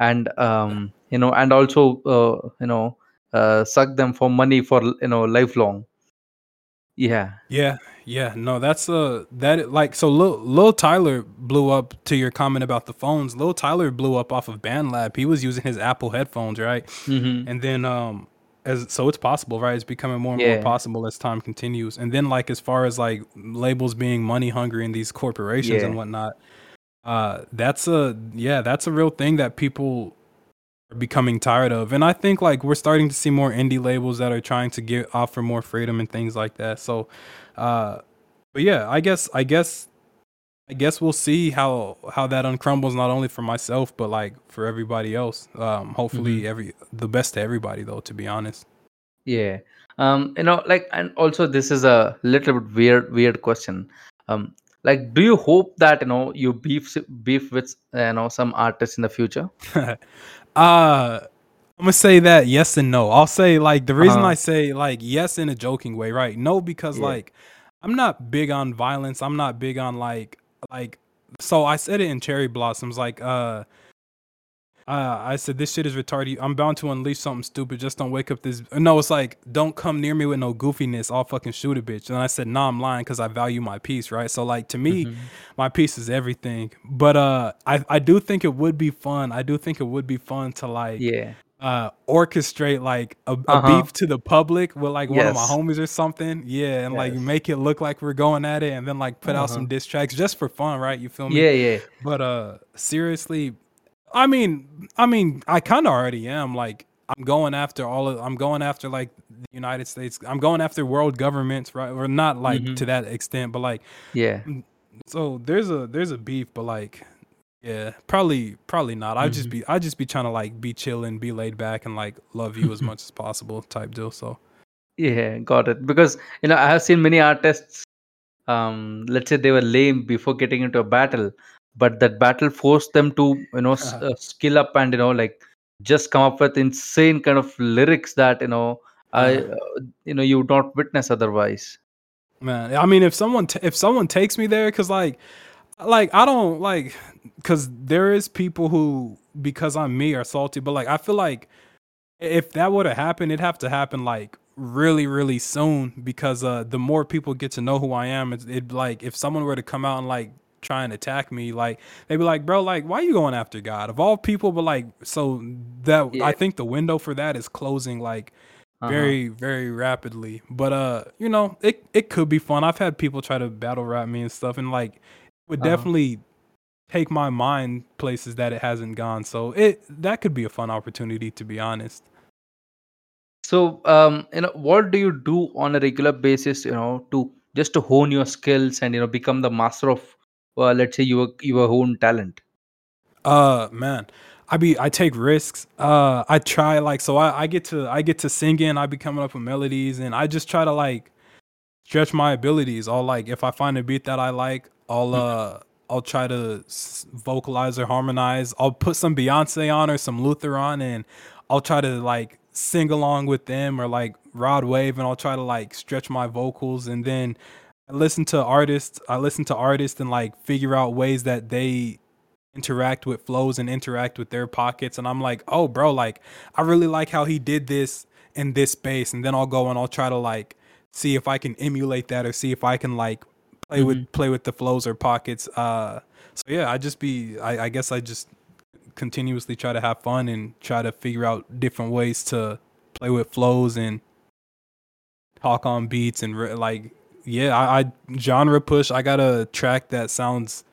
and um, you know and also uh, you know uh, suck them for money for you know lifelong yeah Yeah, yeah, no, that's uh that like so Lil, Lil Tyler blew up to your comment about the phones. Lil Tyler blew up off of BandLab. He was using his Apple headphones, right? hmm And then um as so it's possible, right? It's becoming more and more possible as time continues. And then like as far as like labels being money hungry in these corporations and whatnot, uh that's a yeah, that's a real thing that people are becoming tired of. And I think like we're starting to see more indie labels that are trying to get offer more freedom and things like that. So uh but yeah, I guess I guess I guess we'll see how how that uncrumbles not only for myself but like for everybody else. Um hopefully every the best to everybody though to be honest. yeah um you know like and also this is a little bit weird weird question um like do you hope that you know you beef beef with you know some artists in the future *laughs* uh I'm gonna say that yes and no. I'll say like the reason uh-huh I say like yes in a joking way, right? No, because yeah like I'm not big on violence. I'm not big on like like so I said it in Cherry Blossoms, like uh uh, I said this shit is retarded. I'm bound to unleash something stupid. Just don't wake up this. No, it's like don't come near me with no goofiness. I'll fucking shoot a bitch. And I said, nah, I'm lying because I value my peace, right? So like to me, hmm my peace is everything. But uh, I I do think it would be fun. I do think it would be fun to like yeah uh orchestrate like a, a uh-huh beef to the public with like one of my homies or something. Yeah, and like make it look like we're going at it, and then like put out some uh-huh diss tracks just for fun, right? You feel me? yeah yeah But uh seriously, I mean, I mean, I kind of already am. Like, I'm going after all of. I'm going after like the United States. I'm going after world governments, right? Or not like hmm to that extent, but like, yeah so there's a there's a beef, but like, yeah, probably probably not. I just hmm be I just be trying to like be chilling, be laid back, and like love you as much *laughs* as possible type deal. So Yeah, got it. Because you know, I have seen many artists. Um, let's say they were lame before getting into a battle, but that battle forced them to you know s- uh, skill up and you know like just come up with insane kind of lyrics that you know I uh, uh, you know you would not witness otherwise. man, I mean, if someone t- if someone takes me there, cause like like I don't like because there is people who because I'm me are salty, but like I feel like if that would have happened it'd have to happen like really, really soon because uh the more people get to know who I am, it's it like if someone were to come out and like try and attack me, like they'd be like, bro, like why are you going after God of all people? But like so that I think the window for that is closing like Uh-huh. very, very rapidly. But uh, you know, it it could be fun. I've had people try to battle rap me and stuff, and like it would Uh-huh. definitely take my mind places that it hasn't gone. So it that could be a fun opportunity to be honest. So um, you know, what do you do on a regular basis? You know, to just to hone your skills and you know become the master of, uh, let's say your your own talent. Uh man, I be I take risks. Uh I try like so I, I get to I get to singing, I be coming up with melodies and I just try to like stretch my abilities. I'll like if I find a beat that I like, I'll uh I'll try to vocalize or harmonize. I'll put some Beyonce on or some Luther on and I'll try to like sing along with them or like Rod Wave and I'll try to like stretch my vocals and then I listen to artists, I listen to artists and like figure out ways that they interact with flows and interact with their pockets and I'm like, "Oh, bro, like I really like how he did this in this space." And then I'll go and I'll try to like see if I can emulate that or see if I can like play with hmm play with the flows or pockets. Uh so yeah, I just be I, I guess I just continuously try to have fun and try to figure out different ways to play with flows and talk on beats and re- like yeah, I, I genre push. I got a track that sounds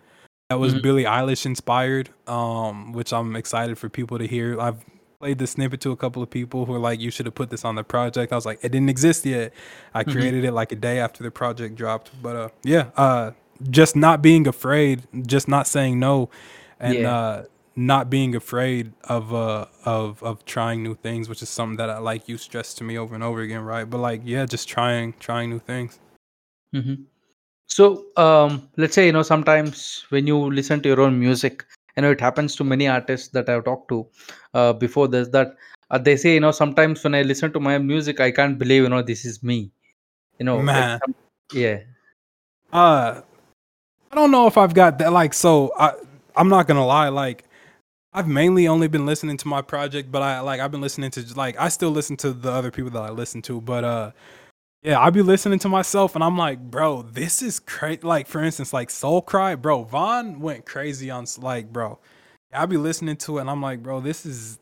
that was hmm Billie Eilish inspired, um, which I'm excited for people to hear. I've played the snippet to a couple of people who are like, "You should have put this on the project." I was like, "It didn't exist yet." I hmm created it like a day after the project dropped, but uh, yeah, uh, just not being afraid, just not saying no, and Yeah. uh, not being afraid of uh of of trying new things, which is something that I like you stressed to me over and over again, right? But like, yeah, just trying trying new things. Hmm So, um, let's say, you know, sometimes when you listen to your own music, you know, it happens to many artists that I've talked to uh, before this that uh, they say, you know, sometimes when I listen to my music, I can't believe, you know, this is me. You know, Man, some, yeah. uh, I don't know if I've got that. Like, so I, I'm not gonna lie. Like, I've mainly only been listening to my project, but I like I've been listening to like I still listen to the other people that I listen to, but uh yeah, I be listening to myself and I'm like, bro, this is crazy. Like for instance, like Soul Cry, bro, Von went crazy on like, bro. I be listening to it and I'm like, bro, this is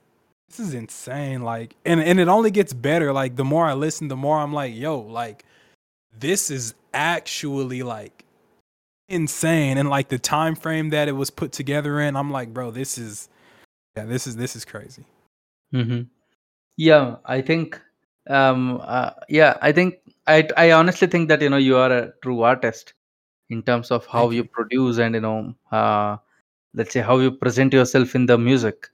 this is insane. Like, and and it only gets better. Like the more I listen, the more I'm like, yo, like this is actually like insane. And like the time frame that it was put together in, I'm like, bro, this is yeah, this is this is crazy. Mm-hmm. Yeah, I think. Um. Uh, yeah, I think. I I honestly think that you know you are a true artist in terms of how you you. produce and you know uh, let's say how you present yourself in the music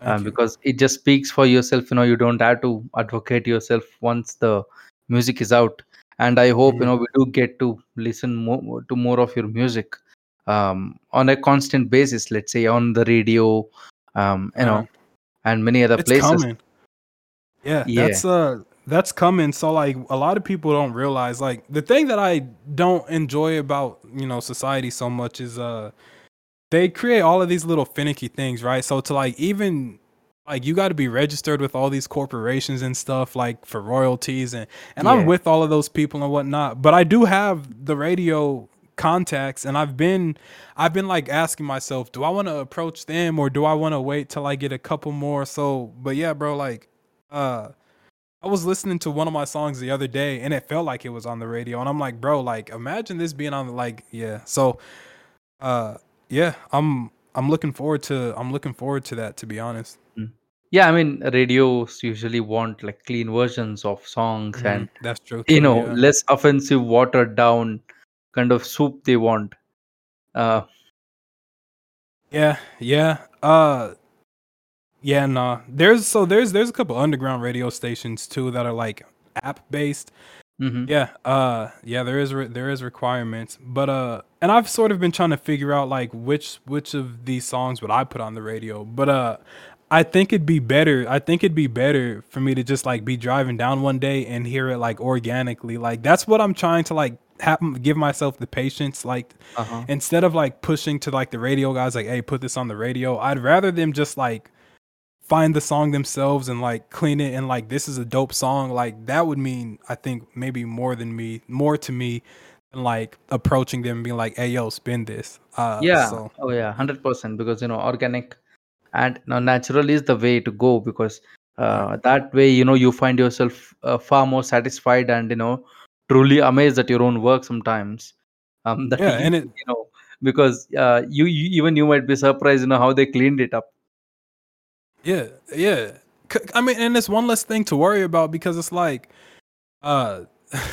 um, because it just speaks for yourself you know you don't have to advocate yourself once the music is out and i hope you Mhm. know we do get to listen more to more of your music um, on a constant basis let's say on the radio um, you Uh, know and many other it's places coming. Yeah, yeah that's uh that's coming. So like a lot of people don't realize like the thing that I don't enjoy about, you know, society so much is uh they create all of these little finicky things, right? So to like even like you got to be registered with all these corporations and stuff like for royalties and and I'm with all of those people and whatnot. But I do have the radio contacts and I've been I've been like asking myself, do I want to approach them or do I want to wait till I get a couple more? So, but yeah, bro, like uh I was listening to one of my songs the other day and it felt like it was on the radio and I'm like, bro, like imagine this being on the like yeah. So uh yeah, I'm I'm looking forward to I'm looking forward to that to be honest. Mm. yeah i mean radios usually want like clean versions of songs hmm and That's true you too, know yeah. less offensive watered down kind of soup they want uh Yeah, yeah. Uh yeah, nah. There's so there's there's a couple underground radio stations too that are like app based. mhm. Yeah, uh yeah, there is re- there is requirements. But uh and I've sort of been trying to figure out like which which of these songs would I put on the radio. But uh I think it'd be better. I think it'd be better for me to just like be driving down one day and hear it like organically. Like that's what I'm trying to like have give myself the patience like uh-huh instead of like pushing to like the radio guys like hey put this on the radio i'd rather them just like find the song themselves and like clean it and like this is a dope song like that would mean i think maybe more than me more to me than like approaching them and being like hey yo spin this uh Yeah. so Oh, yeah. Hundred percent. Because you know, organic and you know, natural is the way to go. Because uh, that way, you know, you find yourself uh, far more satisfied and you know, truly amazed at your own work. Sometimes, um, that *laughs* yeah you and it you know, because uh, you, you even you might be surprised, you know, how they cleaned it up. Yeah yeah. I mean and it's one less thing to worry about because it's like uh *laughs*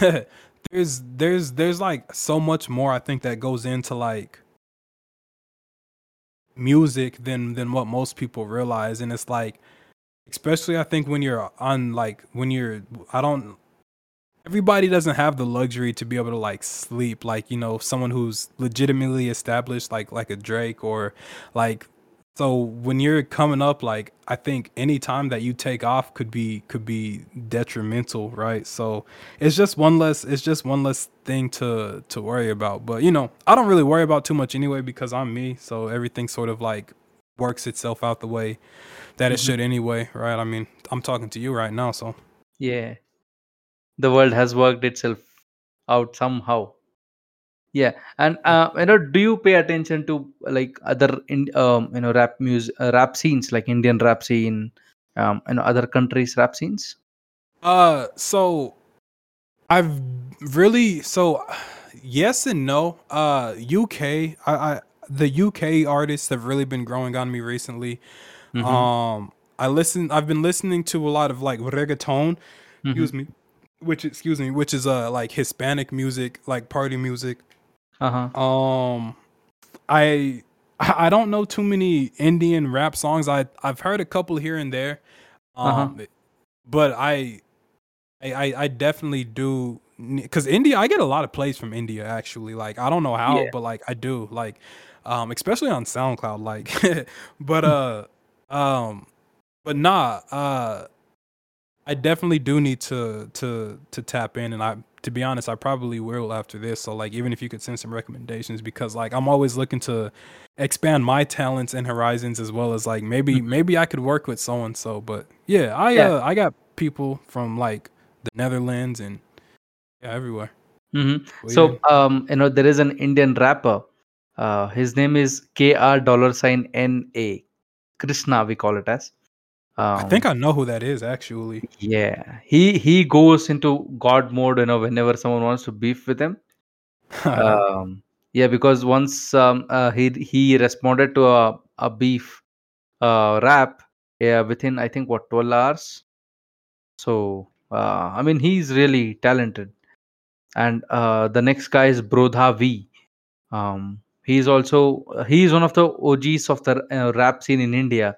there's there's there's like so much more i think that goes into like music than than what most people realize. And it's like especially i think when you're on like when you're i don't everybody doesn't have the luxury to be able to like sleep. Like you know someone who's legitimately established like like a drake or like so when you're coming up like i think any time that you take off could be could be detrimental right? So it's just one less it's just one less thing to to worry about. But you know i don't really worry about too much anyway because i'm me. So everything sort of like works itself out the way that it Mhm. should anyway right? I mean i'm talking to you right now so. Yeah, the world has worked itself out somehow. Yeah, and uh, you know, do you pay attention to like other in um, you know rap music, uh, rap scenes like Indian rap scene, um, and other countries' rap scenes? uh so I've really so yes and no. Uh UK, I, I the UK artists have really been growing on me recently. Mm-hmm. Um I listen I've been listening to a lot of like reggaeton, Mm-hmm. excuse me, which excuse me, which is uh like Hispanic music, like party music. Uh-huh. Um I I don't know too many Indian rap songs. I I've heard a couple here and there. Uh-huh. Um but I I I, definitely do because India. I get a lot of plays from India actually. Like I don't know how, Yeah. but like I do. Like um, especially on SoundCloud. Like, *laughs* but uh, um, but nah. Uh, I definitely do need to to to tap in, and I to be honest, I probably will after this. So like, even if you could send some recommendations, because like I'm always looking to expand my talents and horizons as well as like maybe Mhm. maybe I could work with so and so. But yeah, I Yeah. uh I got people from like the Netherlands and yeah everywhere. Mhm. Sweden. So, um, you know, there is an Indian rapper. Uh, his name is KR dollar sign NA. Krishna, we call it as. I Um, think I know who that is actually. yeah, he he goes into God mode, you know, whenever someone wants to beef with him. *laughs* Um, yeah, because once um, uh, he he responded to a a beef uh, rap, yeah, within I think what 12 hours. So, uh, I mean, he's really talented. And uh, the next guy is Brodha V. Um, he's also he's one of the OGs of the uh, rap scene in India.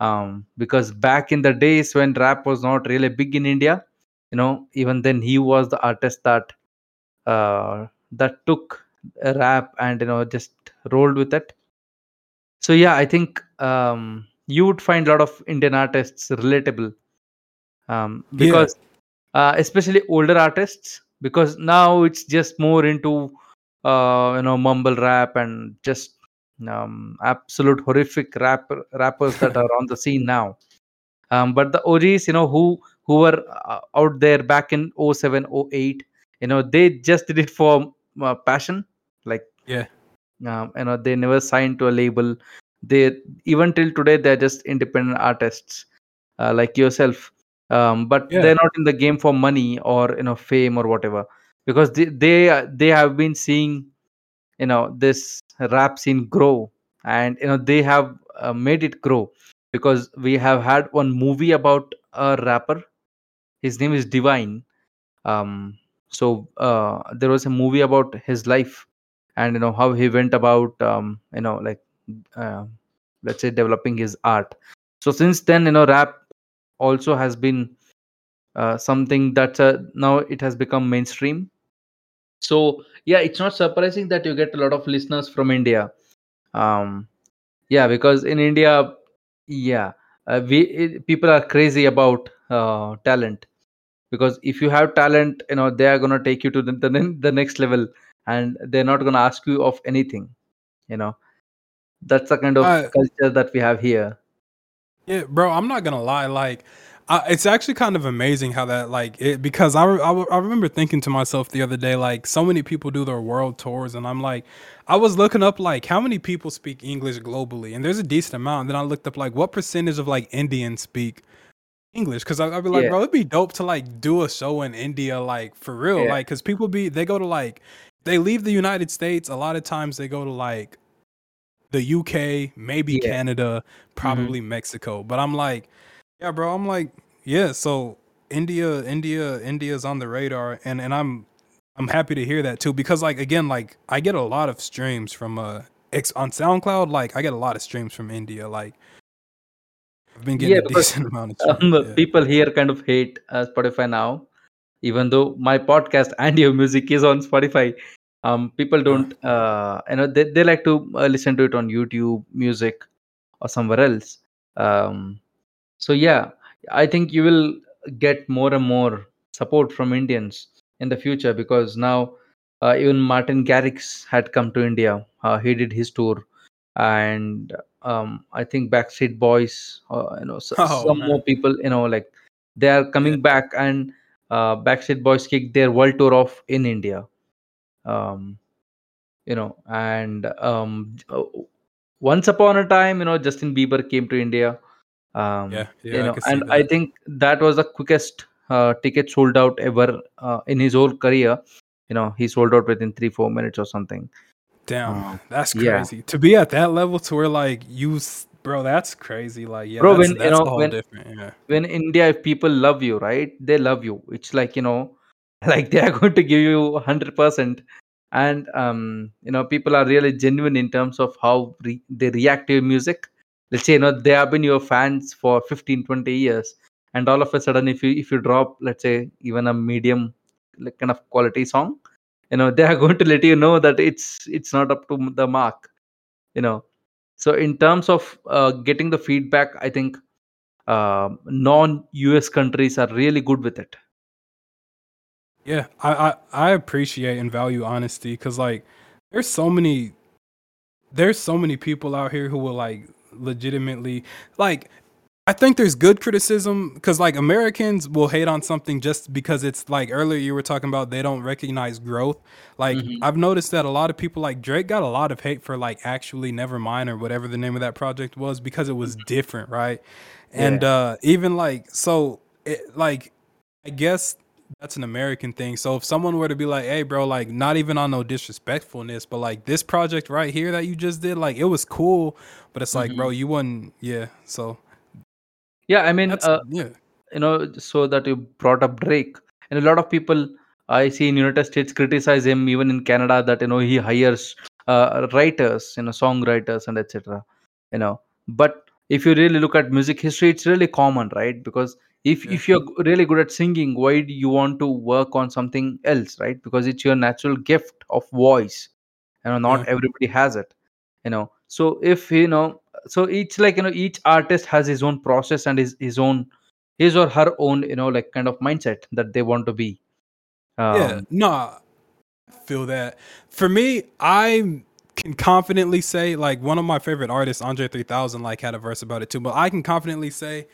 Um, because back in the days when rap was not really big in India, you know, even then he was the artist that uh, that took rap and you know just rolled with it. So yeah, I think um, you would find a lot of Indian artists relatable um, Yeah. because uh, especially older artists because now it's just more into uh, you know mumble rap and just um, absolute horrific rap rappers that are on the scene now um, but the OGs you know who who were uh, out there back in 07 08 you know they just did it for uh, passion like Yeah. um, you know they never signed to a label they even till today they're just independent artists uh, like yourself um, but Yeah. they're not in the game for money or you know fame or whatever because they they, they have been seeing you know this rap scene grow. And you know they have uh, made it grow. Because we have had one movie about a rapper. His name is divine. Um so uh, there was a movie about his life. And you know how he went about um, you know like uh, let's say developing his art. So since then you know rap also has been uh, something that uh, now it has become mainstream so yeah it's not surprising that you get a lot of listeners from india. Um yeah because in india yeah uh, we it, people are crazy about uh, talent. Because if you have talent you know they are going to take you to the, the, the next level and they're not going to ask you of anything you know. That's the kind of I culture that we have here. Yeah, bro, I'm not gonna lie. Like, I, it's actually kind of amazing how that like it because I, re- I I remember thinking to myself the other day like so many people do their world tours and I'm like I was looking up like how many people speak English globally and there's a decent amount. And then I looked up like what percentage of like Indians speak English because I'd be like, yeah bro, it'd be dope to like do a show in India like for real, yeah like because people be they go to like they leave the United States a lot of times they go to like the UK, maybe yeah Canada, hmm probably Mexico. But I'm like, yeah, bro. I'm like, yeah. So India, India, India's on the radar, and and I'm I'm happy to hear that too because like again, like I get a lot of streams from uh X on SoundCloud. Like I get a lot of streams from India. Like I've been getting yeah a *laughs* decent amount of *laughs* streams. um, Yeah. people here kind of hate uh, spotify now even though my podcast *laughs* and your music is on spotify um people don't uh you know they, they like to uh, listen to it on youtube music or somewhere else um so yeah i think you will get more and more support from indians in the future because now uh, even martin garrix had come to india. Uh, he did his tour and um, i think backstreet boys uh, you know s- oh some more people you know like they are Yeah. coming back and uh, backstreet boys kicked their world tour off in india. Um, you know and um, uh, once upon a time you know justin bieber came to india um Yeah. Yeah. I know see and i think that was the quickest uh, ticket sold out ever uh, in his whole career you know he sold out within three four minutes or something Damn, um, that's yeah crazy. To be at that level to where like you, bro, that's crazy. Like, yeah, bro that's when you know a whole when different. Yeah. when in india if people love you right they love you it's like you know *laughs* like they are going to give you 100% and um you know people are really genuine in terms of how re- they react to your music let's say you know they have been your fans for 15 20 years and all of a sudden if you if you drop let's say even a medium like kind of quality song you know *laughs* they are going to let you know that it's it's not up to the mark you know. So in terms of uh, getting the feedback i think uh, non us countries are really good with it. Yeah, I I, I appreciate and value honesty because like there's so many there's so many people out here who will like legitimately like I think there's good criticism because like Americans will hate on something just because it's like earlier you were talking about they don't recognize growth. Like Mhm. I've noticed that a lot of people like Drake got a lot of hate for like actually Nevermind or whatever the name of that project was because it was different, right? And uh even like so it like I guess that's an American thing. So if someone were to be like, "Hey, bro, like not even on no disrespectfulness, but like this project right here that you just did, like it was cool, but it's like, Mhm. bro, you wouldn't, yeah." So Yeah, I mean, uh, yeah, you know, so that you brought up Drake, and a lot of people I see in United States criticize him, even in Canada, that you know he hires uh, writers, you know, songwriters and etc. You know, but if you really look at music history, it's really common, right? Because if yeah, if you're really good at singing, why do you want to work on something else, right? Because it's your natural gift of voice. You know, yeah, not everybody has it. You know, so if you know, so each like you know, each artist has his own process and his his own his or her own you know like kind of mindset that they want to be yeah. um No, I feel that. For me, I can confidently say like one of my favorite artists, Andre 3000, like had a verse about it too. But I can confidently say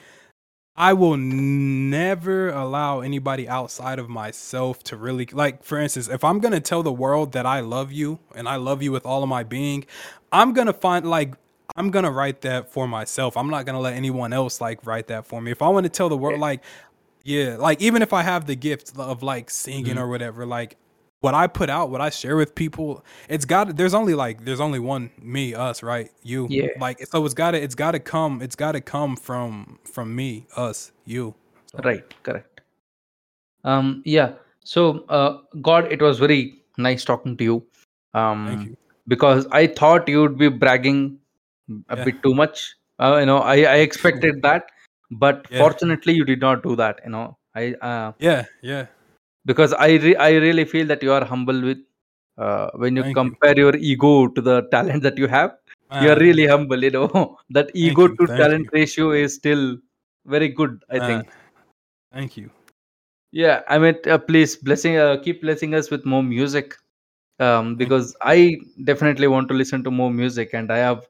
I will never allow anybody outside of myself to really like for instance, if I'm going to tell the world that I love you and I love you with all of my being, I'm going to find like I'm going to write that for myself. I'm not going to let anyone else like write that for me. If I want to tell the world like yeah, like even if I have the gift of like singing Mhm. or whatever, like what I put out, what I share with people, it's got there's only like there's only one me, us, right? You. yeah Like so it's gotta it's gotta come it's gotta come from from me, us, you. So right correct um yeah so uh god it was very nice talking to you thank um you. because i thought you would be bragging a Yeah. bit too much uh, you know i i expected that but Yeah. fortunately you did not do that you know i uh Yeah, yeah. Because i re- i really feel that you are humble with uh, when you Thank you. compare your ego to the talent that you have you're really humble you know *laughs* that ego to thank talent you. ratio is still very good i Man, think thank you. yeah i mean uh, please blessing uh, keep blessing us with more music um because i definitely want to listen to more music and i have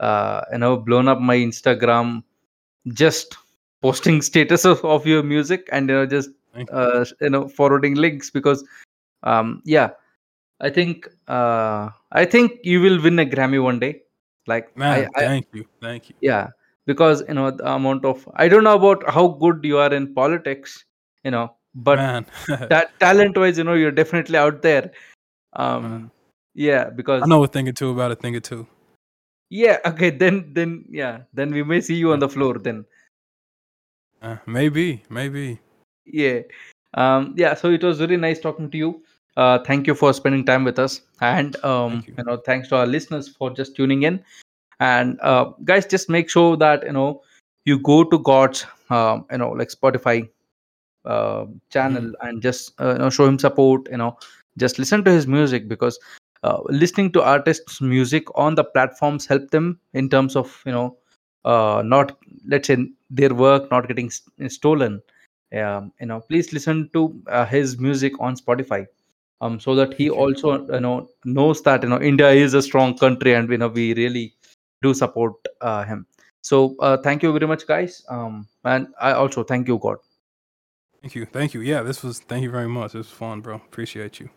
uh you know blown up my instagram just posting *laughs* status of, of your music and you know just you. Uh you know forwarding links because um yeah i think uh i think you will win a grammy one day like Man, i thank you. Thank you. yeah because you know the amount of i don't know about how good you are in politics you know but Man. *laughs* that talent wise you know you're definitely out there Man. um yeah because I know a thing or two about a thing or two. yeah okay then then yeah then we may see you on the floor then Uh, maybe, maybe. Yeah. Um yeah so it was really nice talking to you. Uh thank you for spending time with us. And um you. you know thanks to our listeners for just tuning in. And uh guys just make sure that you know you go to god's um you know like spotify uh, channel Mhm. and just uh, you know show him support you know. Just listen to his music because uh, listening to artists music on the platforms help them in terms of you know uh, not let's say their work not getting s- stolen um, you know please listen to uh, his music on spotify um so that he also you know knows that you know india is a strong country and you know we really do support uh, him so uh, thank you very much guys um and i also thank you god Thank you. Thank you. Yeah, this was thank you very much. This was fun, bro. Appreciate you.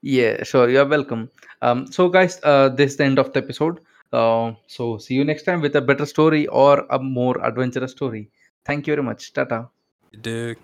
Yeah, sure. You're welcome. Um, so, guys, uh, this is the end of the episode. Uh, so, see you next time with a better story or a more adventurous story. Thank you very much. Tata. Dig?